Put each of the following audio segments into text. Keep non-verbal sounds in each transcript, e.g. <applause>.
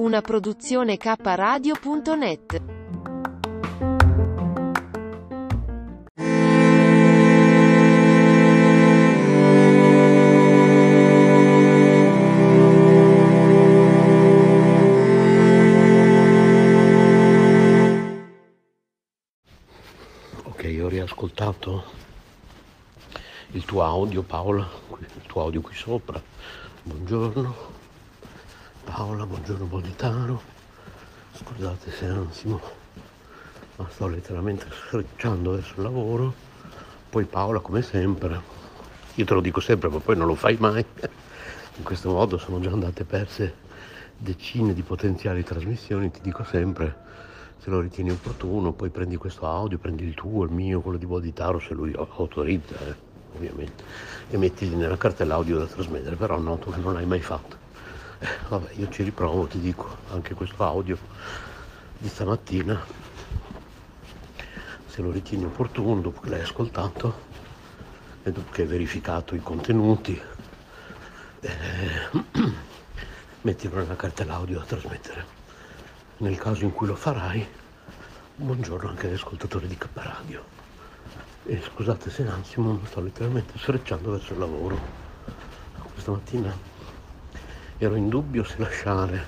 una produzione kradio.net. Ok, ho riascoltato il tuo audio Paola, il tuo audio qui sopra. Buongiorno. Paola, buongiorno Bonitano. Scusate se ansimo, ma sto letteralmente sfrecciando verso il lavoro. Poi Paola, come sempre, io te lo dico sempre, ma poi non lo fai mai. <laughs> In questo modo sono già andate perse decine di potenziali trasmissioni, ti dico sempre, se lo ritieni opportuno, poi prendi questo audio, prendi il tuo, il mio, quello di Boditaro, se lui autorizza, eh, ovviamente, e mettili nella cartella audio da trasmettere, però noto che non l'hai mai fatto. Vabbè, io ci riprovo, ti dico, anche questo audio di stamattina, se lo ritieni opportuno, dopo che l'hai ascoltato e dopo che hai verificato i contenuti, eh, <clears throat> mettilo nella cartella audio da trasmettere. Nel caso in cui lo farai, buongiorno anche agli ascoltatori di K Radio. E scusate se ansimo, ma sto letteralmente sfrecciando verso il lavoro. Questa mattina ero in dubbio se lasciare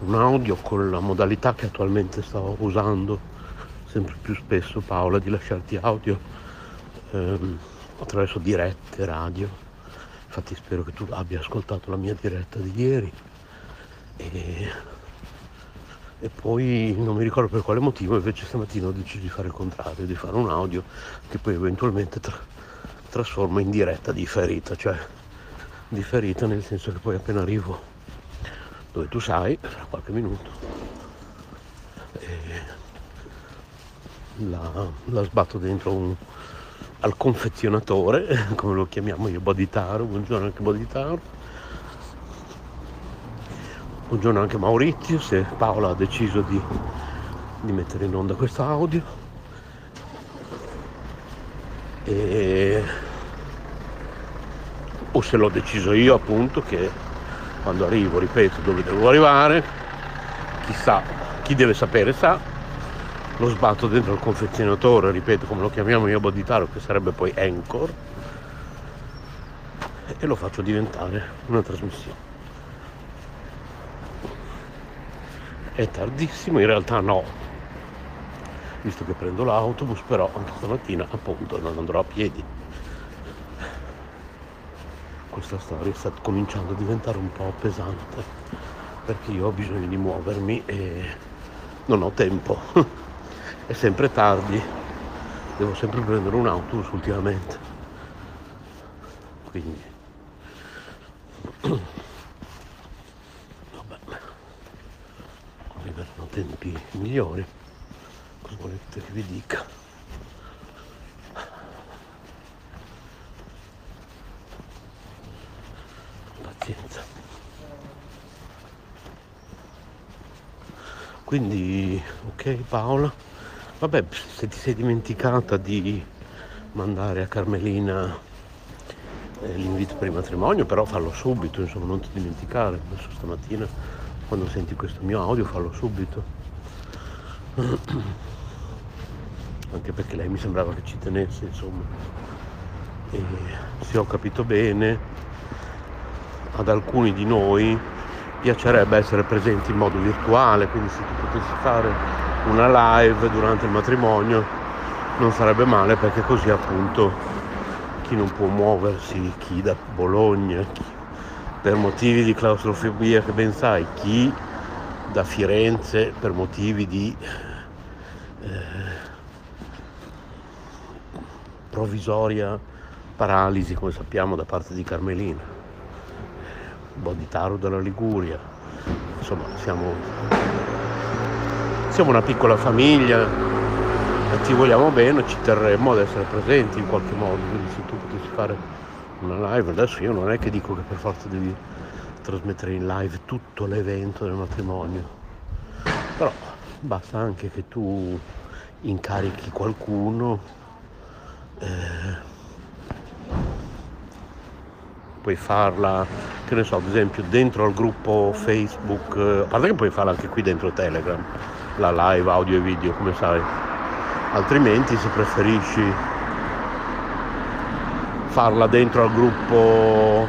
un audio con la modalità che attualmente sto usando. Sempre più spesso Paola di lasciarti audio ehm, attraverso dirette radio. Infatti spero che tu abbia ascoltato la mia diretta di ieri. E, e poi non mi ricordo per quale motivo invece stamattina ho deciso di fare il contrario di fare un audio che poi eventualmente tra- trasformo in diretta differita cioè differita nel senso che poi appena arrivo dove tu sai, fra qualche minuto, la, la, sbatto dentro un, al confezionatore, <laughs> come lo chiamiamo io, Boditaro, buongiorno anche Boditaro. Buongiorno anche Maurizio, se Paola ha deciso di, di mettere in onda questo audio. E o se l'ho deciso io appunto che quando arrivo ripeto dove devo arrivare chissà chi deve sapere sa lo sbatto dentro il confezionatore ripeto come lo chiamiamo io Boditaro che sarebbe poi Anchor e lo faccio diventare una trasmissione. È tardissimo in realtà no. Visto che prendo l'autobus però anche stamattina appunto non andrò a piedi questa storia sta cominciando a diventare un po' pesante perché io ho bisogno di muovermi e non ho tempo. <laughs> È sempre tardi, devo sempre prendere un autobus ultimamente. Quindi vabbè, arriveranno tempi migliori. Cosa volete che vi dica? pazienza. Quindi, ok Paola, vabbè, se ti sei dimenticata di mandare a Carmelina eh, l'invito per il matrimonio, però fallo subito, insomma, non ti dimenticare. Adesso stamattina, quando senti questo mio audio, fallo subito. <clears throat> Anche perché lei mi sembrava che ci tenesse, insomma. E se ho capito bene, ad alcuni di noi piacerebbe essere presenti in modo virtuale, quindi se tu potessi fare una live durante il matrimonio non sarebbe male perché così appunto chi non può muoversi, chi da Bologna, chi per motivi di claustrofobia che ben sai, chi da Firenze per motivi di eh, provvisoria paralisi, come sappiamo, da parte di Carmelina, Boditaro della Liguria, insomma siamo, siamo una piccola famiglia, ti vogliamo bene, ci terremmo ad essere presenti in qualche modo, quindi se tu potessi fare una live, adesso io non è che dico che per forza devi trasmettere in live tutto l'evento del matrimonio, però basta anche che tu incarichi qualcuno, eh, puoi farla, che ne so, ad esempio dentro al gruppo Facebook, eh, a parte che puoi farla anche qui dentro Telegram, la live audio e video come sai, altrimenti se preferisci farla dentro al gruppo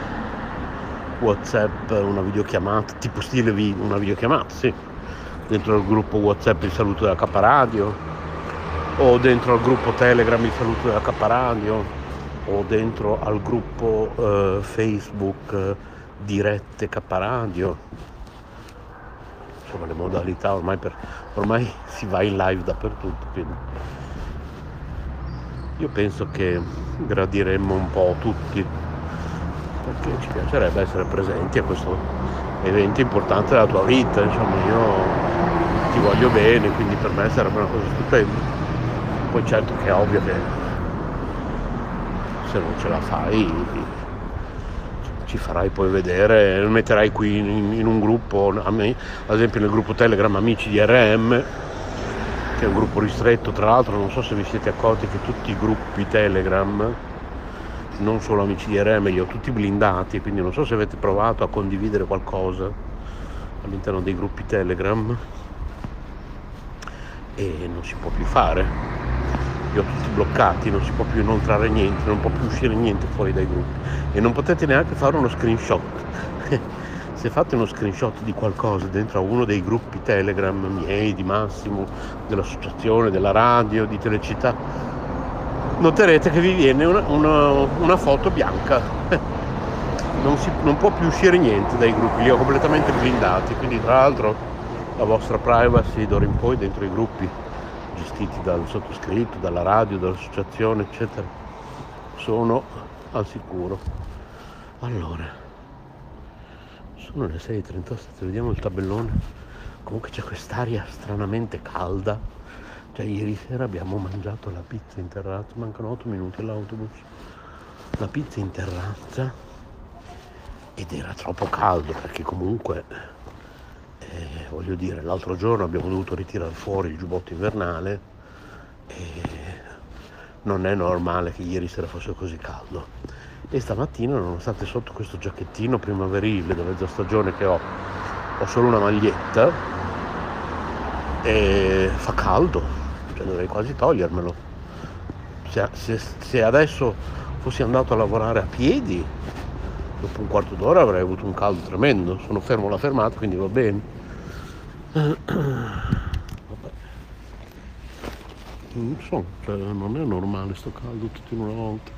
Whatsapp, una videochiamata, tipo stile una videochiamata, sì, dentro al gruppo Whatsapp il saluto della K Radio, o dentro al gruppo Telegram il saluto della K Radio, o dentro al gruppo eh, Facebook eh, dirette K Radio. Insomma le modalità ormai, per, ormai <laughs> si va in live dappertutto. Quindi. Io penso che gradiremmo un po' tutti perché ci piacerebbe essere presenti a questo evento importante della tua vita, insomma io ti voglio bene, quindi per me sarebbe una cosa stupenda. Poi certo che è ovvio che se non ce la fai ci farai poi vedere, metterai qui in, in un gruppo, ad esempio nel gruppo Telegram Amici di RM, che è un gruppo ristretto, tra l'altro non so se vi siete accorti che tutti i gruppi Telegram non solo amici di RM, li ho tutti blindati, quindi non so se avete provato a condividere qualcosa all'interno dei gruppi Telegram e non si può più fare. Ho tutti bloccati, non si può più inoltrare niente, non può più uscire niente fuori dai gruppi e non potete neanche fare uno screenshot. <laughs> se fate uno screenshot di qualcosa dentro a uno dei gruppi Telegram miei, di Massimo, dell'associazione, della radio, di Telecittà, noterete che vi viene una, una, una foto bianca. <laughs> Non, si, non, può più uscire niente dai gruppi, li ho completamente blindati, quindi tra l'altro la vostra privacy d'ora in poi dentro i gruppi gestiti dal sottoscritto, dalla radio, dall'associazione, eccetera, sono al sicuro. Allora, sono le 6.37, vediamo il tabellone. Comunque c'è quest'aria stranamente calda cioè ieri sera abbiamo mangiato la pizza in terrazza, mancano 8 minuti all'autobus. La pizza in terrazza ed era troppo caldo perché comunque eh, voglio dire l'altro giorno abbiamo dovuto ritirare fuori il giubbotto invernale e non è normale che ieri sera fosse così caldo e stamattina nonostante sotto questo giacchettino primaverile da mezza stagione che ho ho solo una maglietta e fa caldo cioè dovrei quasi togliermelo. Se, se, se adesso fossi andato a lavorare a piedi, dopo un quarto d'ora avrei avuto un caldo tremendo. Sono fermo alla fermata, quindi va bene. Non so, cioè, non è normale sto caldo tutto in una volta.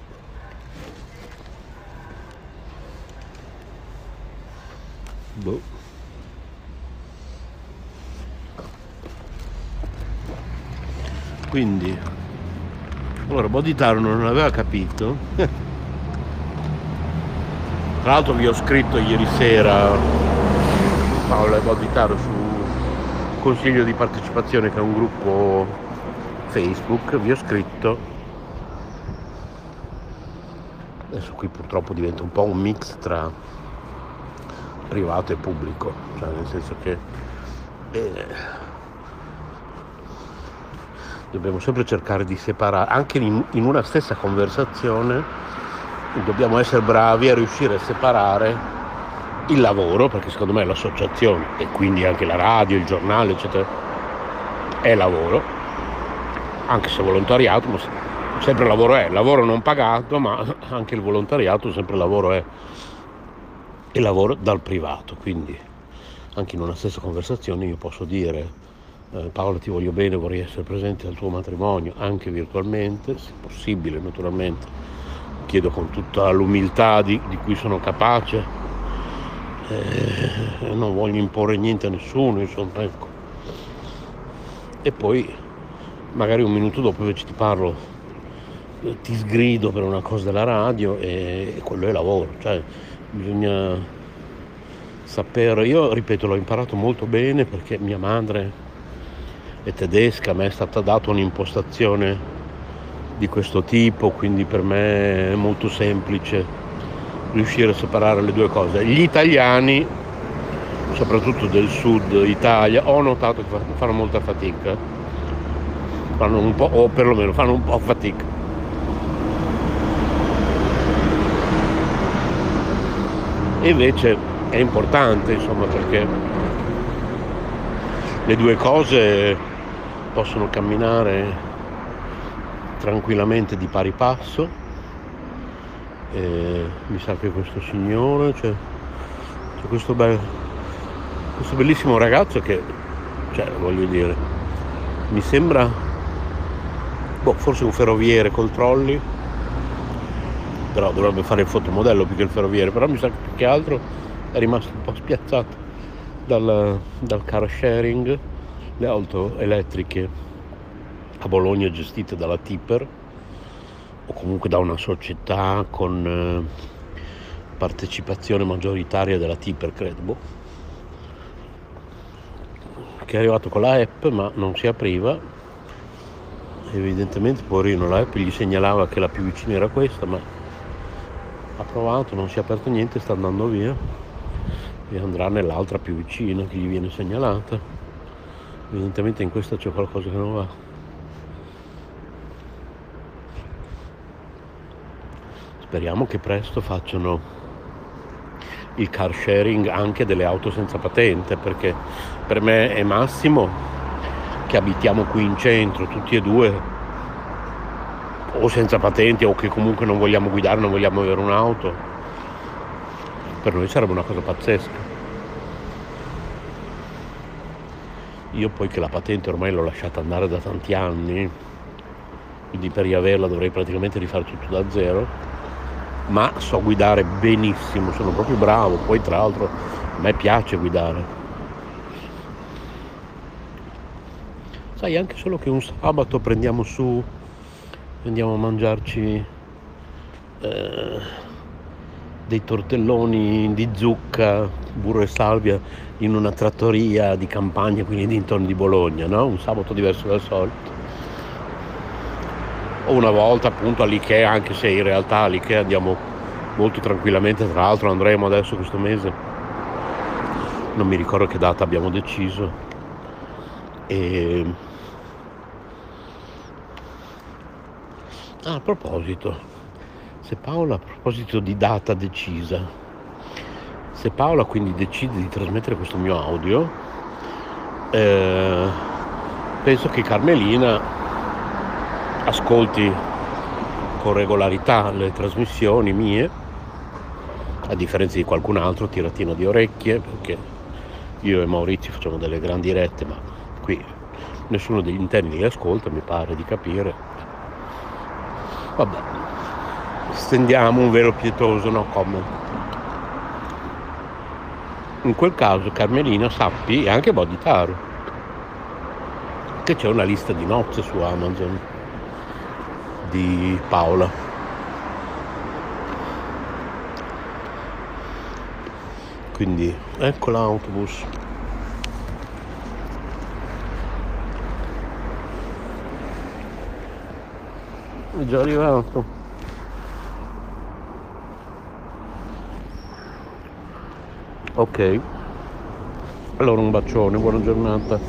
Boh. quindi allora Boditaro non aveva capito tra l'altro vi ho scritto ieri sera Paola e Boditaro su consiglio di partecipazione che è un gruppo Facebook vi ho scritto. Adesso qui purtroppo diventa un po' un mix tra privato e pubblico cioè nel senso che eh, dobbiamo sempre cercare di separare, anche in, in una stessa conversazione, dobbiamo essere bravi a riuscire a separare il lavoro, perché secondo me l'associazione e quindi anche la radio, il giornale, eccetera, è lavoro, anche se volontariato, ma sempre lavoro è, lavoro non pagato, ma anche il volontariato sempre lavoro è, e lavoro dal privato, quindi anche in una stessa conversazione io posso dire eh, Paolo ti voglio bene, vorrei essere presente al tuo matrimonio, anche virtualmente, se possibile naturalmente, chiedo con tutta l'umiltà di, di cui sono capace, eh, non voglio imporre niente a nessuno, insomma, ecco. E poi magari un minuto dopo invece ti parlo, ti sgrido per una cosa della radio e, e quello è lavoro, cioè bisogna sapere, io ripeto l'ho imparato molto bene perché mia madre è tedesca, a è stata data un'impostazione di questo tipo, quindi per me è molto semplice riuscire a separare le due cose. Gli italiani, soprattutto del sud Italia, ho notato che fanno molta fatica, fanno un po', o perlomeno fanno un po' fatica. E invece è importante, insomma, perché le due cose possono camminare tranquillamente di pari passo. E mi sa che questo signore, c'è, c'è questo, be- questo bellissimo ragazzo che, cioè, voglio dire, mi sembra, boh, forse un ferroviere col trolley, però dovrebbe fare il fotomodello più che il ferroviere, però mi sa che più che altro è rimasto un po' spiazzato dal, dal car sharing le auto elettriche a Bologna gestite dalla Tipper o comunque da una società con eh, partecipazione maggioritaria della Tipper, credo, boh, che è arrivato con la app ma non si apriva. Evidentemente, poverino, la app gli segnalava che la più vicina era questa, ma ha provato, non si è aperto niente, sta andando via. E andrà nell'altra più vicina che gli viene segnalata. Evidentemente in questa c'è qualcosa che non va speriamo che presto facciano il car sharing anche delle auto senza patente perché per me è massimo che abitiamo qui in centro tutti e due o senza patente o che comunque non vogliamo guidare, non vogliamo avere un'auto. Per noi sarebbe una cosa pazzesca. Io poi che la patente ormai l'ho lasciata andare da tanti anni, quindi per riaverla dovrei praticamente rifare tutto da zero, ma so guidare benissimo, sono proprio bravo, poi tra l'altro a me piace guidare. Sai, anche solo che un sabato prendiamo su, andiamo a mangiarci eh, dei tortelloni di zucca, burro e salvia in una trattoria di campagna, quindi dintorni di Bologna, no? un sabato diverso dal solito. O una volta appunto all'Ikea, anche se in realtà all'Ikea andiamo molto tranquillamente, tra l'altro andremo adesso questo mese, non mi ricordo che data abbiamo deciso. E... Ah, a proposito, se Paola a proposito di data decisa, se Paola quindi decide di trasmettere questo mio audio, eh, penso che Carmelina ascolti con regolarità le trasmissioni mie, a differenza di qualcun altro, tiratina di orecchie, perché io e Maurizio facciamo delle grandi rette, ma qui nessuno degli interni li ascolta, mi pare di capire. Vabbè, stendiamo un velo pietoso, no comment in quel caso Carmelina sappi e anche Bodhitaru che c'è una lista di nozze su Amazon di Paola. Quindi ecco l'autobus. È già arrivato. Ok. Allora un bacione buona giornata.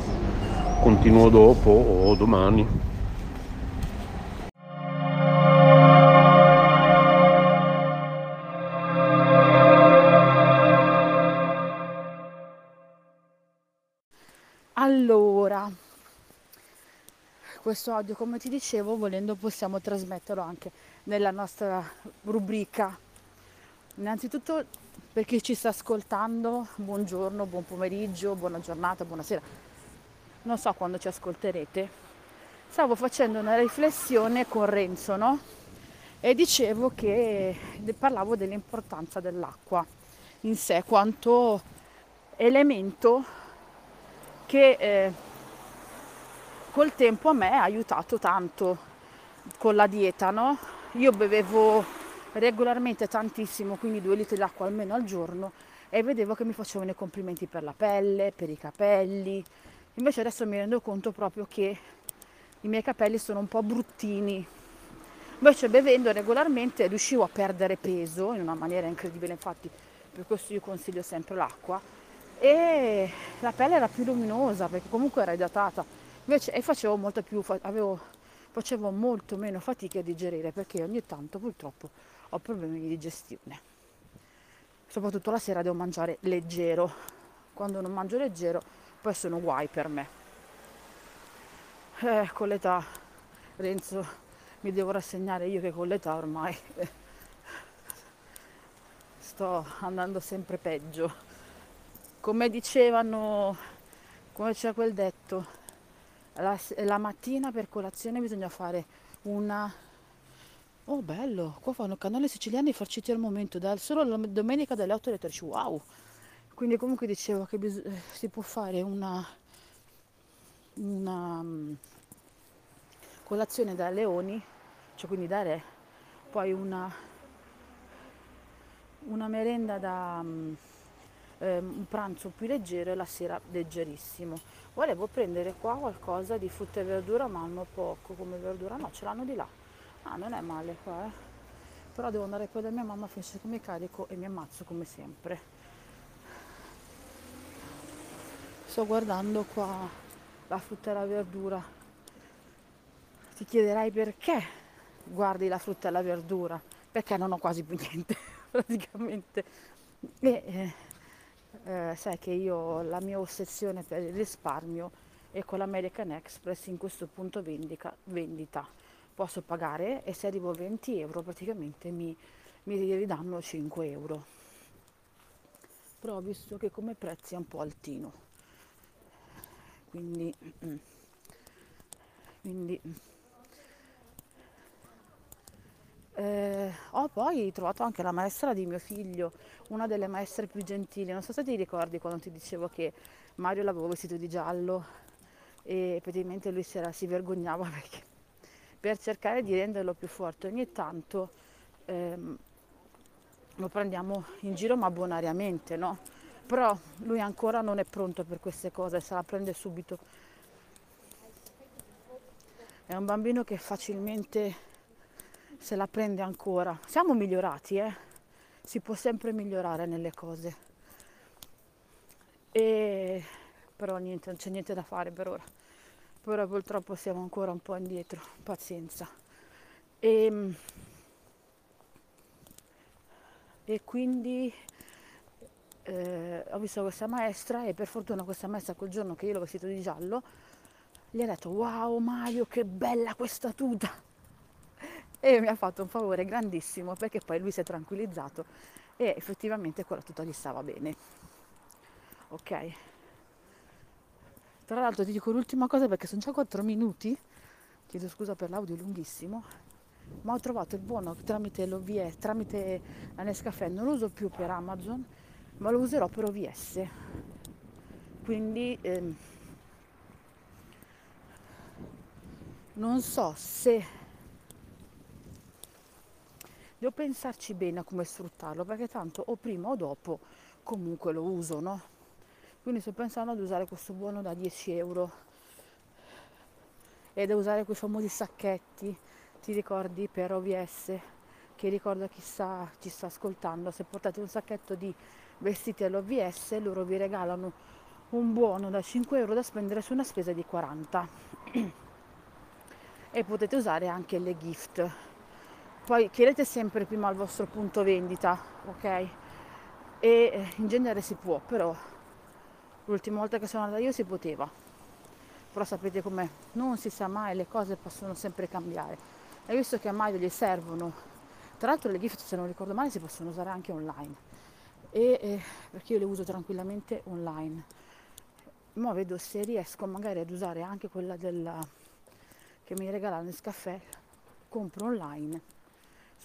Continuo dopo o domani questo audio come ti dicevo volendo possiamo trasmetterlo anche nella nostra rubrica innanzitutto Per chi ci sta ascoltando, buongiorno, buon pomeriggio, buona giornata, buonasera. Non so quando ci ascolterete. Stavo facendo una riflessione con Renzo, no? E dicevo che parlavo dell'importanza dell'acqua in sé, quanto elemento che eh, col tempo a me ha aiutato tanto con la dieta, no? Io bevevo regolarmente tantissimo, quindi due litri d'acqua almeno al giorno e vedevo che mi facevano i complimenti per la pelle, per i capelli. Invece adesso mi rendo conto proprio che i miei capelli sono un po' bruttini. Invece bevendo regolarmente riuscivo a perdere peso in una maniera incredibile, infatti per questo io consiglio sempre l'acqua e la pelle era più luminosa perché comunque era idratata invece e facevo molto più avevo, facevo molto meno fatica a digerire perché ogni tanto purtroppo ho problemi di digestione. Soprattutto la sera devo mangiare leggero. Quando non mangio leggero poi sono guai per me. Eh, con l'età Renzo mi devo rassegnare io che con l'età ormai <laughs> sto andando sempre peggio. Come dicevano, come c'è quel detto, la, la, mattina per colazione bisogna fare una... Oh bello, qua fanno canale siciliani farciti al momento, dal, solo la domenica dalle 8 alle 13, wow! Quindi comunque dicevo che bis- si può fare una, una um, colazione da leoni, cioè quindi da re, poi una, una merenda da... Um, un pranzo più leggero e la sera leggerissimo. Volevo prendere qua qualcosa di frutta e verdura, ma hanno poco come verdura, no, ce l'hanno di là. Ah, non è male qua, eh. Però devo andare poi da mia mamma finché mi carico e mi ammazzo come sempre. Sto guardando qua la frutta e la verdura. Ti chiederai perché guardi la frutta e la verdura? Perché non ho quasi più <laughs> niente, praticamente. E, eh, eh, sai che io la mia ossessione per il risparmio è con l'American Express in questo punto vendica, vendita. Posso pagare e se arrivo a 20 euro praticamente mi, mi ridanno 5 euro. Però ho visto che come prezzi è un po' altino. Quindi, mm, quindi eh, ho poi trovato anche la maestra di mio figlio, una delle maestre più gentili. Non so se ti ricordi quando ti dicevo che Mario l'avevo vestito di giallo e praticamente lui si, era, si vergognava <laughs> perché per cercare di renderlo più forte ogni tanto ehm, lo prendiamo in giro ma bonariamente, no? Però lui ancora non è pronto per queste cose, se la prende subito. È un bambino che facilmente se la prende ancora. Siamo migliorati, eh? Si può sempre migliorare nelle cose. E... Però niente, non c'è niente da fare per ora. Per ora purtroppo siamo ancora un po' indietro, pazienza. E, ehm, e quindi eh, ho visto questa maestra e per fortuna questa maestra quel giorno che io l'ho vestito di giallo gli ha detto wow Mario che bella questa tuta e mi ha fatto un favore grandissimo perché poi lui si è tranquillizzato e effettivamente quella tuta gli stava bene. Ok. Tra l'altro ti dico l'ultima cosa perché sono già 4 minuti, chiedo scusa per l'audio lunghissimo, ma ho trovato il buono tramite l'OVS, tramite la Nescafè, non lo uso più per Amazon, ma lo userò per OVS. Quindi ehm, non so se devo pensarci bene a come sfruttarlo perché tanto o prima o dopo comunque lo uso, no? Quindi sto pensando ad usare questo buono da 10 euro ed a usare quei famosi sacchetti, ti ricordi, per OVS, che ricordo a chi sta, ci sta ascoltando, se portate un sacchetto di vestiti all'OVS loro vi regalano un buono da 5 euro da spendere su una spesa di 40 <clears throat> e potete usare anche le gift poi chiedete sempre prima al vostro punto vendita, ok? E eh, in genere si può, però l'ultima volta che sono andata io si poteva. Però sapete com'è, non si sa mai, le cose possono sempre cambiare. E visto che a Mario gli servono, tra l'altro le gift se non ricordo male si possono usare anche online. e, eh, perché io le uso tranquillamente online. Ma vedo se riesco magari ad usare anche quella della, che mi regala Nescafè, compro online.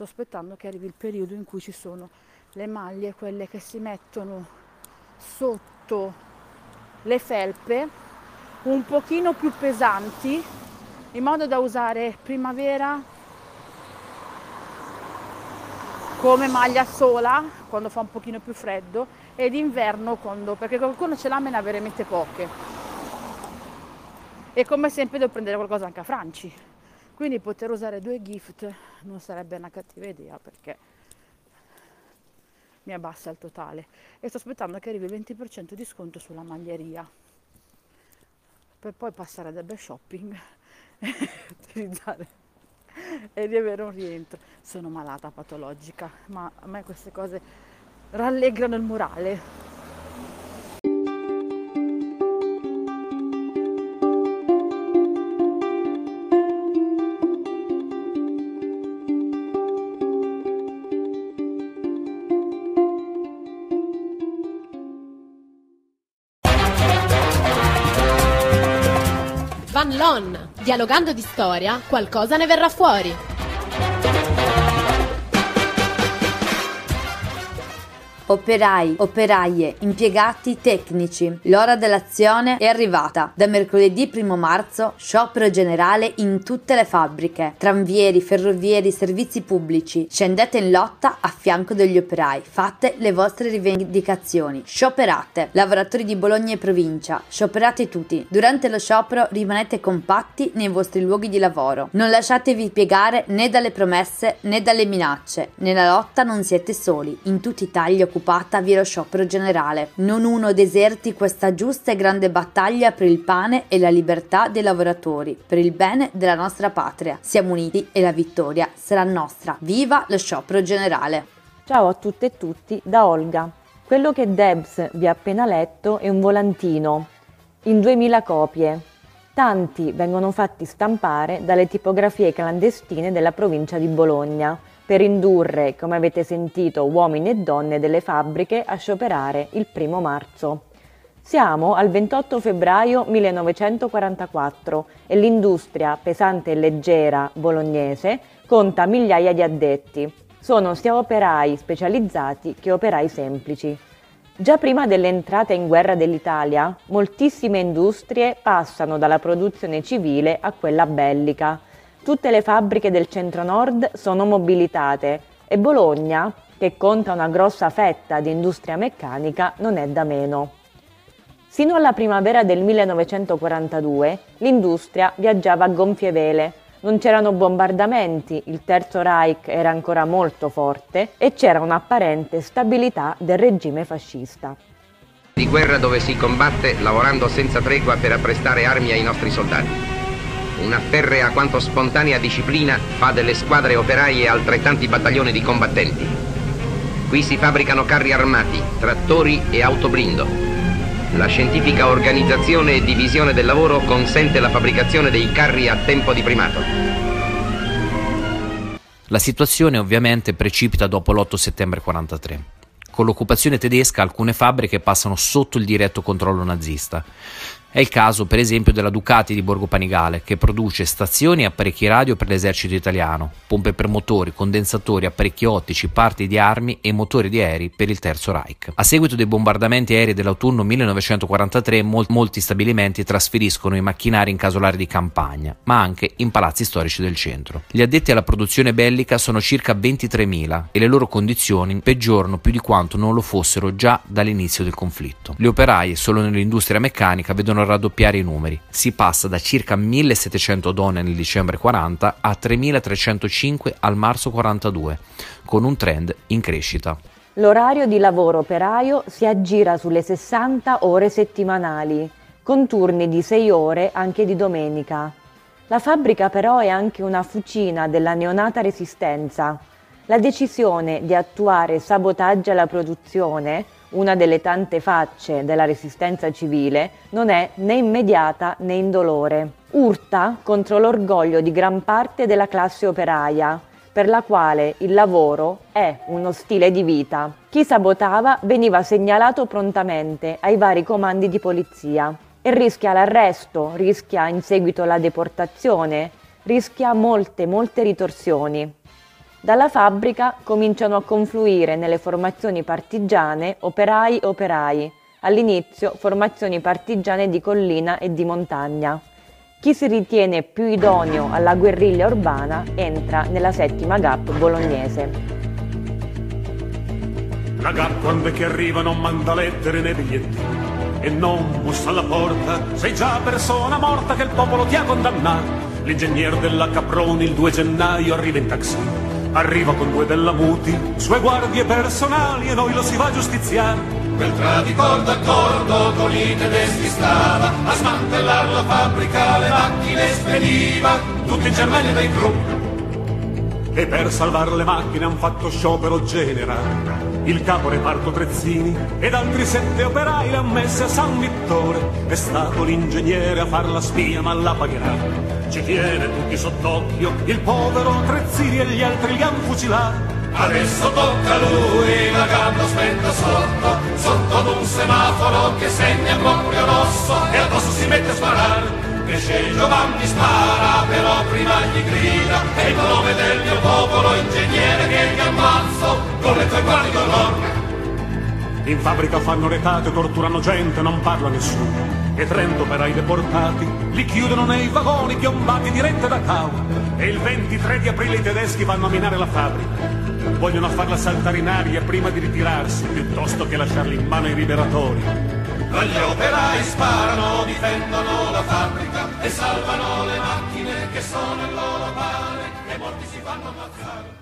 Sto aspettando che arrivi il periodo in cui ci sono le maglie, quelle che si mettono sotto le felpe, un pochino più pesanti, in modo da usare primavera come maglia sola quando fa un pochino più freddo ed inverno quando, perché qualcuno ce l'ha me ne ha veramente poche. E come sempre devo prendere qualcosa anche a Franci. Quindi poter usare due gift non sarebbe una cattiva idea perché mi abbassa il totale. E sto aspettando che arrivi il 20% di sconto sulla maglieria. Per poi passare da bel shopping <laughs> e utilizzare e di avere un rientro. Sono malata patologica, ma a me queste cose rallegrano il morale. Dialogando di storia, qualcosa ne verrà fuori. Operai, operaie, impiegati, tecnici. L'ora dell'azione è arrivata. Da mercoledì 1 marzo, sciopero generale in tutte le fabbriche. Tranvieri, ferrovieri, servizi pubblici. Scendete in lotta a fianco degli operai. Fate le vostre rivendicazioni. Scioperate. Lavoratori di Bologna e provincia, scioperate tutti. Durante lo sciopero rimanete compatti nei vostri luoghi di lavoro. Non lasciatevi piegare né dalle promesse né dalle minacce. Nella lotta non siete soli. In tutta Italia occupata vi è lo sciopero generale. Non uno deserti questa giusta e grande battaglia per il pane e la libertà dei lavoratori, per il bene della nostra patria. Siamo uniti e la vittoria sarà nostra. Viva lo sciopero generale! Ciao a tutte e tutti da Olga. Quello che Debs vi ha appena letto è un volantino in 2000 copie. Tanti vengono fatti stampare dalle tipografie clandestine della provincia di Bologna per indurre, come avete sentito, uomini e donne delle fabbriche a scioperare il primo marzo. Siamo al 28 febbraio 1944 e l'industria pesante e leggera bolognese conta migliaia di addetti. Sono sia operai specializzati che operai semplici. Già prima dell'entrata in guerra dell'Italia, moltissime industrie passano dalla produzione civile a quella bellica Tutte le fabbriche del centro-nord sono mobilitate e Bologna, che conta una grossa fetta di industria meccanica, non è da meno. Sino alla primavera del 1942 l'industria viaggiava a gonfie vele, non c'erano bombardamenti, il Terzo Reich era ancora molto forte e c'era un'apparente stabilità del regime fascista. Di guerra dove si combatte lavorando senza tregua per apprestare armi ai nostri soldati. Una ferrea quanto spontanea disciplina fa delle squadre operaie altrettanti battaglioni di combattenti. Qui si fabbricano carri armati, trattori e autoblindo. La scientifica organizzazione e divisione del lavoro consente la fabbricazione dei carri a tempo di primato. La situazione ovviamente precipita dopo l'8 settembre 43. Con l'occupazione tedesca alcune fabbriche passano sotto il diretto controllo nazista. È il caso, per esempio, della Ducati di Borgo Panigale, che produce stazioni e apparecchi radio per l'esercito italiano, pompe per motori, condensatori, apparecchi ottici, parti di armi e motori di aerei per il Terzo Reich. A seguito dei bombardamenti aerei dell'autunno 1943, mol- molti stabilimenti trasferiscono i macchinari in casolari di campagna, ma anche in palazzi storici del centro. Gli addetti alla produzione bellica sono circa 23.000 e le loro condizioni peggiorano più di quanto non lo fossero già dall'inizio del conflitto. Le operaie solo nell'industria meccanica vedono a raddoppiare i numeri. Si passa da circa 1700 donne nel dicembre 40 a 3305 al marzo 42, con un trend in crescita. L'orario di lavoro operaio si aggira sulle 60 ore settimanali, con turni di 6 ore anche di domenica. La fabbrica però è anche una fucina della neonata resistenza. La decisione di attuare sabotaggi alla produzione una delle tante facce della resistenza civile, non è né immediata né indolore. Urta contro l'orgoglio di gran parte della classe operaia, per la quale il lavoro è uno stile di vita. Chi sabotava veniva segnalato prontamente ai vari comandi di polizia e rischia l'arresto, rischia in seguito la deportazione, rischia molte, molte ritorsioni. Dalla fabbrica cominciano a confluire nelle formazioni partigiane operai operai, all'inizio formazioni partigiane di collina e di montagna. Chi si ritiene più idoneo alla guerriglia urbana entra nella settima GAP bolognese. La GAP quando che arriva non manda lettere né biglietti e non bussa alla porta, sei già persona morta che il popolo ti ha condannato. L'ingegnere della Caproni il 2 gennaio arriva in taxi, arriva con due della Muti, sue guardie personali e noi lo si va a giustiziare. Beltrà di corda a cordo con i tedeschi stava a smantellare la fabbrica, le macchine spediva, tutti in Germania dai gruppi. E per salvare le macchine han fatto sciopero generale. Il capo reparto Trezzini ed altri sette operai l'han messa a San Vittore. È stato l'ingegnere a far la spia, ma la pagherà. Ci tiene tutti sott'occhio, il povero Trezzini e gli altri li han fucilati. Adesso tocca a lui, la gamba spenta sotto, sotto ad un semaforo che segna proprio rosso e addosso si mette a sparare. Cresce Giovanni spara, però prima gli grida, è il nome del mio popolo, ingegnere che ti ammazzo, con le tue guardie d'onore. In fabbrica fanno retate, torturano gente, non parla nessuno. E 30 operai deportati li chiudono nei vagoni piombati dirette da Cau. E il 23 di aprile i tedeschi vanno a minare la fabbrica. Vogliono farla saltare in aria prima di ritirarsi, piuttosto che lasciarli in mano ai liberatori. Gli operai sparano, difendono la fabbrica e salvano le macchine che sono il loro pane e molti si fanno ammazzare.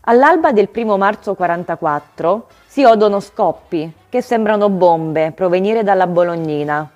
All'alba del primo marzo 44 si odono scoppi che sembrano bombe provenire dalla Bolognina.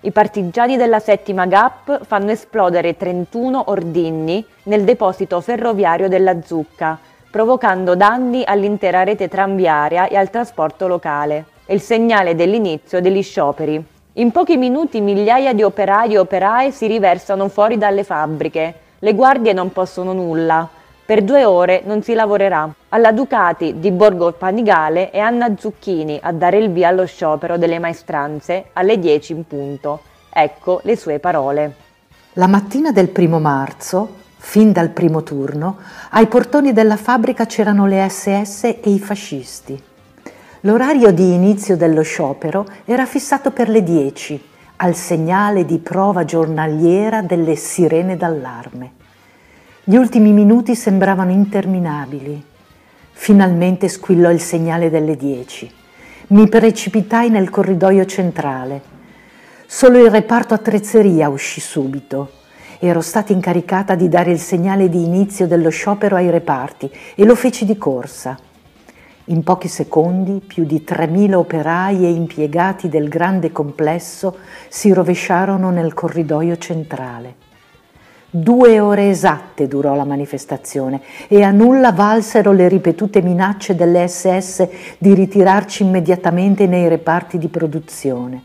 I partigiani della settima GAP fanno esplodere 31 ordigni nel deposito ferroviario della Zucca, provocando danni all'intera rete tranviaria e al trasporto locale. È il segnale dell'inizio degli scioperi. In pochi minuti migliaia di operai e operaie si riversano fuori dalle fabbriche. Le guardie non possono nulla. Per due ore non si lavorerà. Alla Ducati di Borgo Panigale è Anna Zucchini a dare il via allo sciopero delle maestranze alle 10 in punto. Ecco le sue parole. La mattina del primo marzo, fin dal primo turno, ai portoni della fabbrica c'erano le SS e i fascisti. L'orario di inizio dello sciopero era fissato per le 10, al segnale di prova giornaliera delle sirene d'allarme. Gli ultimi minuti sembravano interminabili. Finalmente squillò il segnale delle 10. Mi precipitai nel corridoio centrale. Solo il reparto attrezzeria uscì subito. Ero stata incaricata di dare il segnale di inizio dello sciopero ai reparti e lo feci di corsa. In pochi secondi più di 3.000 operai e impiegati del grande complesso si rovesciarono nel corridoio centrale. Due ore esatte durò la manifestazione e a nulla valsero le ripetute minacce delle SS di ritirarci immediatamente nei reparti di produzione.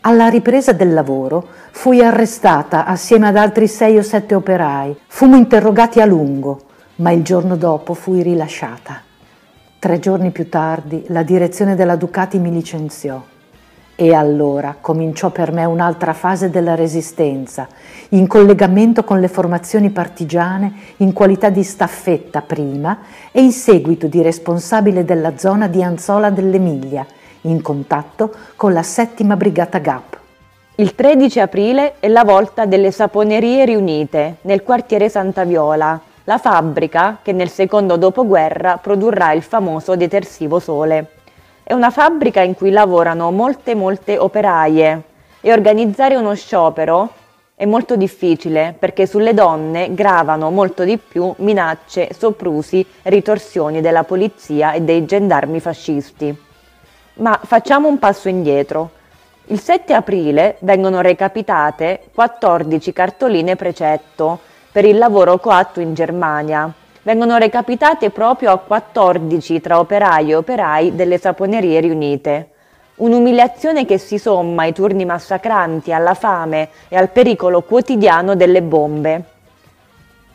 Alla ripresa del lavoro fui arrestata assieme ad altri sei o sette operai. Fummo interrogati a lungo, ma il giorno dopo fui rilasciata. Tre giorni più tardi la direzione della Ducati mi licenziò. E allora cominciò per me un'altra fase della resistenza, in collegamento con le formazioni partigiane in qualità di staffetta prima e in seguito di responsabile della zona di Anzola dell'Emilia, in contatto con la settima brigata GAP. Il 13 aprile è la volta delle Saponerie Riunite nel quartiere Santa Viola, la fabbrica che nel secondo dopoguerra produrrà il famoso detersivo Sole. È una fabbrica in cui lavorano molte molte operaie e organizzare uno sciopero è molto difficile perché sulle donne gravano molto di più minacce, soprusi, ritorsioni della polizia e dei gendarmi fascisti. Ma facciamo un passo indietro. Il 7 aprile vengono recapitate 14 cartoline precetto per il lavoro coatto in Germania vengono recapitate proprio a 14 tra operai e operai delle saponerie riunite. Un'umiliazione che si somma ai turni massacranti, alla fame e al pericolo quotidiano delle bombe.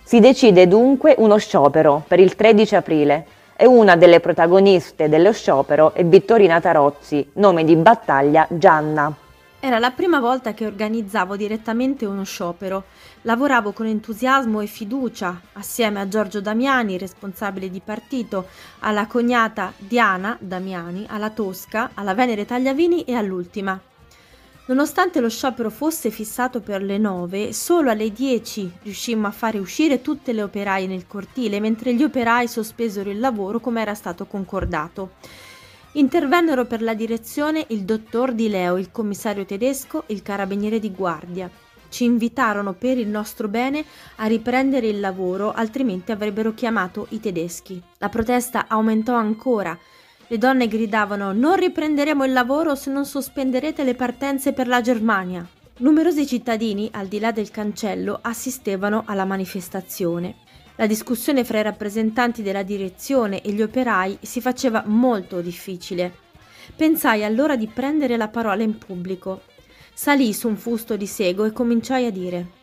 Si decide dunque uno sciopero per il 13 aprile e una delle protagoniste dello sciopero è Vittorina Tarozzi, nome di battaglia Gianna. Era la prima volta che organizzavo direttamente uno sciopero. Lavoravo con entusiasmo e fiducia, assieme a Giorgio Damiani, responsabile di partito, alla cognata Diana Damiani, alla Tosca, alla Venere Tagliavini e all'ultima. Nonostante lo sciopero fosse fissato per le 9, solo alle 10 riuscimmo a fare uscire tutte le operaie nel cortile, mentre gli operai sospesero il lavoro come era stato concordato. Intervennero per la direzione il dottor Di Leo, il commissario tedesco, il carabiniere di guardia. Ci invitarono per il nostro bene a riprendere il lavoro, altrimenti avrebbero chiamato i tedeschi. La protesta aumentò ancora. Le donne gridavano non riprenderemo il lavoro se non sospenderete le partenze per la Germania. Numerosi cittadini, al di là del cancello, assistevano alla manifestazione. La discussione fra i rappresentanti della direzione e gli operai si faceva molto difficile. Pensai allora di prendere la parola in pubblico. Salì su un fusto di sego e cominciai a dire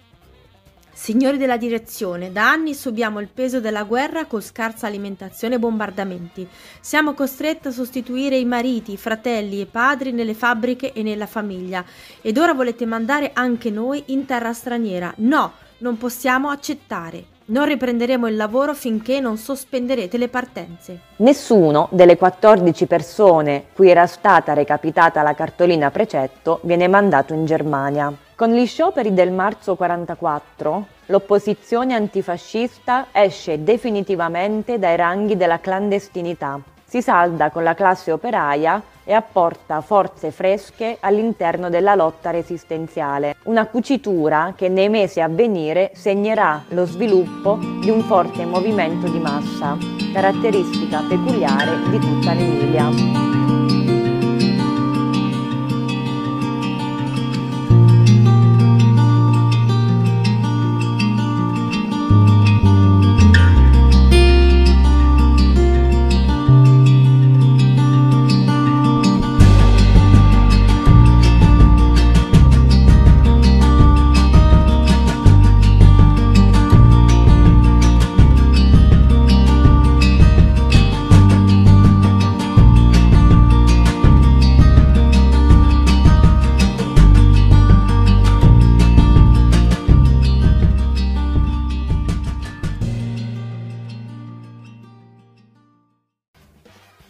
Signori della direzione, da anni subiamo il peso della guerra con scarsa alimentazione e bombardamenti. Siamo costretti a sostituire i mariti, fratelli e padri nelle fabbriche e nella famiglia. Ed ora volete mandare anche noi in terra straniera. No, non possiamo accettare. Non riprenderemo il lavoro finché non sospenderete le partenze. Nessuno delle 14 persone cui era stata recapitata la cartolina precetto viene mandato in Germania. Con gli scioperi del marzo 44, l'opposizione antifascista esce definitivamente dai ranghi della clandestinità si salda con la classe operaia e apporta forze fresche all'interno della lotta resistenziale, una cucitura che nei mesi a venire segnerà lo sviluppo di un forte movimento di massa, caratteristica peculiare di tutta l'Emilia.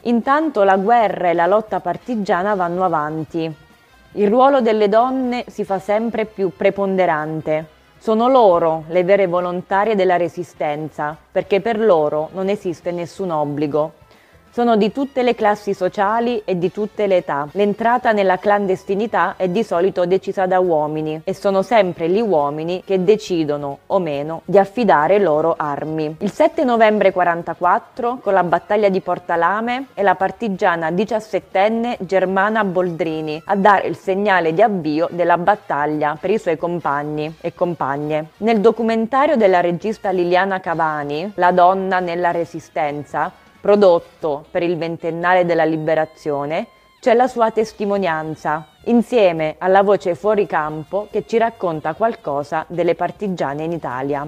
Intanto la guerra e la lotta partigiana vanno avanti. Il ruolo delle donne si fa sempre più preponderante. Sono loro le vere volontarie della resistenza, perché per loro non esiste nessun obbligo. Sono di tutte le classi sociali e di tutte le età. L'entrata nella clandestinità è di solito decisa da uomini e sono sempre gli uomini che decidono o meno di affidare loro armi. Il 7 novembre 44, con la battaglia di Portalame, è la partigiana diciassettenne Germana Boldrini a dare il segnale di avvio della battaglia per i suoi compagni e compagne. Nel documentario della regista Liliana Cavani, La donna nella resistenza, prodotto per il ventennale della liberazione, c'è la sua testimonianza, insieme alla voce fuori campo che ci racconta qualcosa delle partigiane in Italia.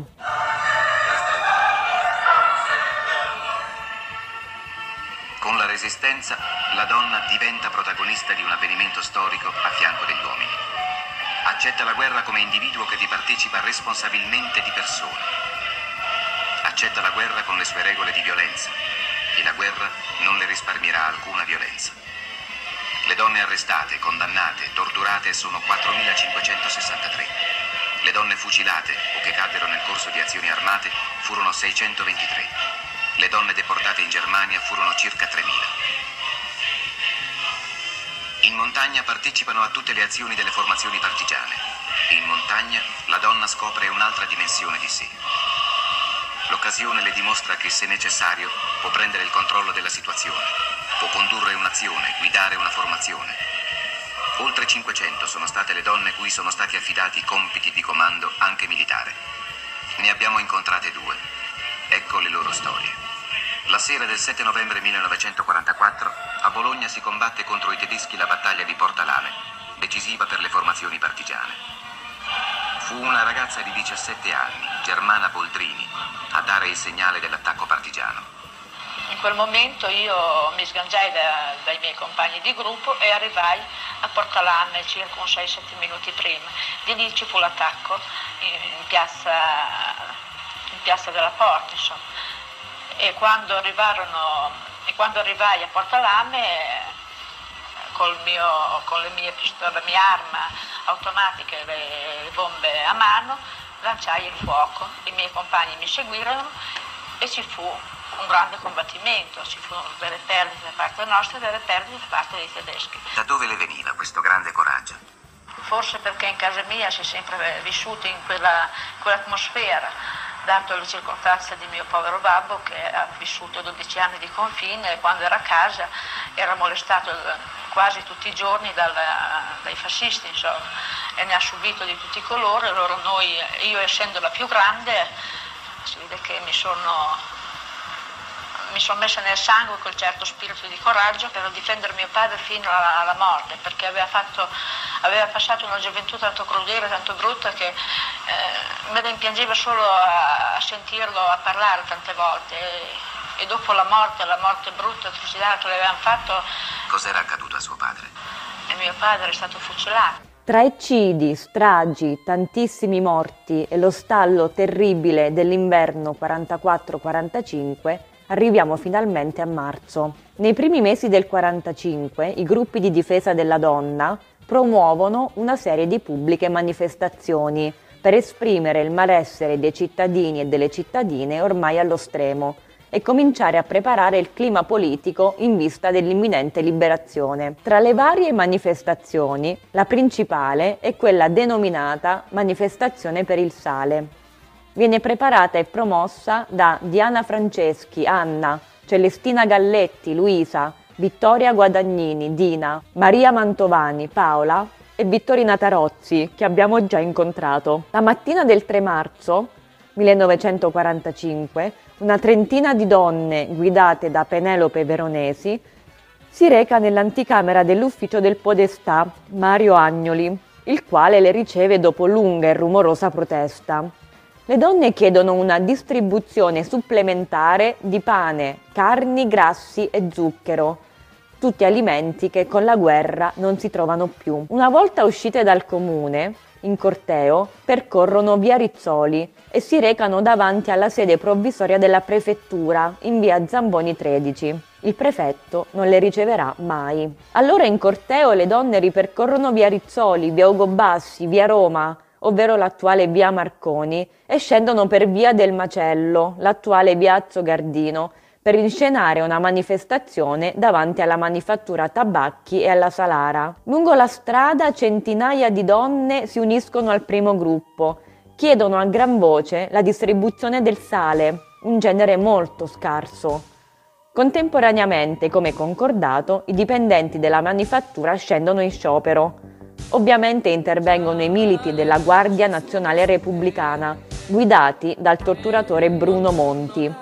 Con la resistenza la donna diventa protagonista di un avvenimento storico a fianco degli uomini. Accetta la guerra come individuo che vi partecipa responsabilmente di persona. Accetta la guerra con le sue regole di violenza, guerra non le risparmierà alcuna violenza. Le donne arrestate, condannate, torturate sono 4.563. Le donne fucilate o che caddero nel corso di azioni armate furono 623. Le donne deportate in Germania furono circa 3.000. In montagna partecipano a tutte le azioni delle formazioni partigiane. In montagna la donna scopre un'altra dimensione di sé. L'occasione le dimostra che, se necessario, può prendere il controllo della situazione, può condurre un'azione, guidare una formazione. Oltre 500 sono state le donne cui sono stati affidati compiti di comando anche militare. Ne abbiamo incontrate due. Ecco le loro storie. La sera del 7 novembre 1944 a Bologna si combatte contro i tedeschi la battaglia di Portalame, decisiva per le formazioni partigiane. Fu una ragazza di 17 anni, Germana Poldrini, a dare il segnale dell'attacco partigiano. In quel momento io mi sgangiai da, dai miei compagni di gruppo e arrivai a Porcalanne circa un 6-7 minuti prima. Di lì ci fu l'attacco in, piazza, in piazza, della Porta, insomma. E quando, e quando arrivai a Portalame mio, con le mie pistole, la mia arma automatica e le, bombe a mano, lanciai il fuoco. I miei compagni mi seguirono e ci fu un grande combattimento, ci furono delle perdite da parte nostra e delle perdite da parte dei tedeschi. Da dove le veniva questo grande coraggio? Forse perché in casa mia si è sempre vissuto in quella, quell'atmosfera, dato le circostanze di mio povero babbo che ha vissuto 12 anni di confine e quando era a casa era molestato quasi tutti i giorni dal, dai fascisti, insomma, e ne ha subito di tutti i colori. Allora noi, io essendo la più grande, si vede che mi sono mi sono messa nel sangue quel certo spirito di coraggio per difendere mio padre fino alla, alla morte, perché aveva, fatto, aveva, passato una gioventù tanto crudele, tanto brutta che eh, me ne impiangeva solo a, a, sentirlo, a parlare tante volte. E, e, dopo la morte, la morte brutta, trucidata che le avevano fatto... Cos'era accaduto a suo padre? E mio padre è stato fucilato. Tra eccidi, stragi, tantissimi morti e lo stallo terribile dell'inverno 44-45, arriviamo finalmente a marzo. Nei primi mesi del 45 i gruppi di difesa della donna promuovono una serie di pubbliche manifestazioni per esprimere il malessere dei cittadini e delle cittadine ormai allo stremo e cominciare a preparare il clima politico in vista dell'imminente liberazione. Tra le varie manifestazioni, la principale è quella denominata Manifestazione per il Sale viene preparata e promossa da Diana Franceschi, Anna, Celestina Galletti, Luisa, Vittoria Guadagnini, Dina, Maria Mantovani, Paola e Vittorina Tarozzi, che abbiamo già incontrato. La mattina del 3 marzo 1945, una trentina di donne guidate da Penelope Veronesi si reca nell'anticamera dell'ufficio del podestà Mario Agnoli, il quale le riceve dopo lunga e rumorosa protesta. Le donne chiedono una distribuzione supplementare di pane, carni, grassi e zucchero, tutti alimenti che con la guerra non si trovano più. Una volta uscite dal comune, in corteo, percorrono via Rizzoli e si recano davanti alla sede provvisoria della prefettura in via Zamboni 13. Il prefetto non le riceverà mai. Allora in corteo le donne ripercorrono via Rizzoli, via Ugo Bassi, via Roma, ovvero l'attuale via Marconi, e scendono per via del Macello, l'attuale piazzo Gardino, per inscenare una manifestazione davanti alla manifattura tabacchi e alla Salara. Lungo la strada centinaia di donne si uniscono al primo gruppo, chiedono a gran voce la distribuzione del sale, un genere molto scarso. Contemporaneamente, come concordato, i dipendenti della manifattura scendono in sciopero. Ovviamente intervengono i militi della Guardia Nazionale Repubblicana, guidati dal torturatore Bruno Monti.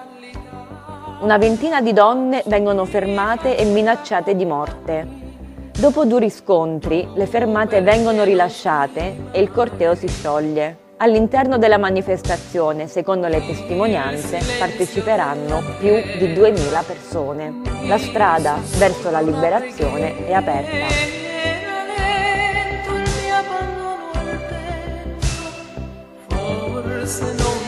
Una ventina di donne vengono fermate e minacciate di morte. Dopo duri scontri, le fermate vengono rilasciate e il corteo si scioglie. All'interno della manifestazione, secondo le testimonianze, parteciperanno più di 2000 persone. La strada verso la liberazione è aperta. Forse non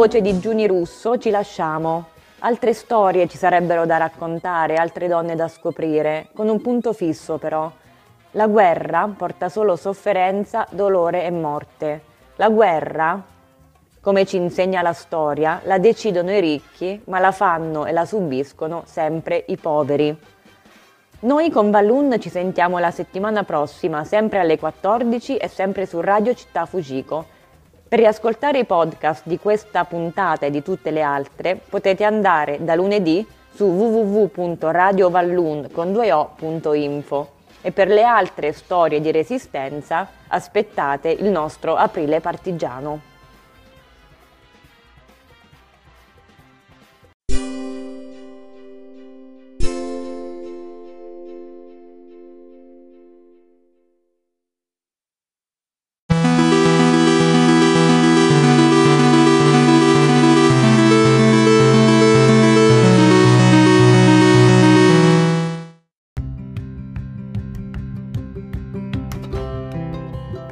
voce di Giuni Russo ci lasciamo. Altre storie ci sarebbero da raccontare, altre donne da scoprire, con un punto fisso però. La guerra porta solo sofferenza, dolore e morte. La guerra, come ci insegna la storia, la decidono i ricchi, ma la fanno e la subiscono sempre i poveri. Noi con Balloon ci sentiamo la settimana prossima, sempre alle 14 e sempre su Radio Città Fujiko. Per riascoltare i podcast di questa puntata e di tutte le altre potete andare da lunedì su www.radiovalloon.info e per le altre storie di resistenza aspettate il nostro aprile partigiano.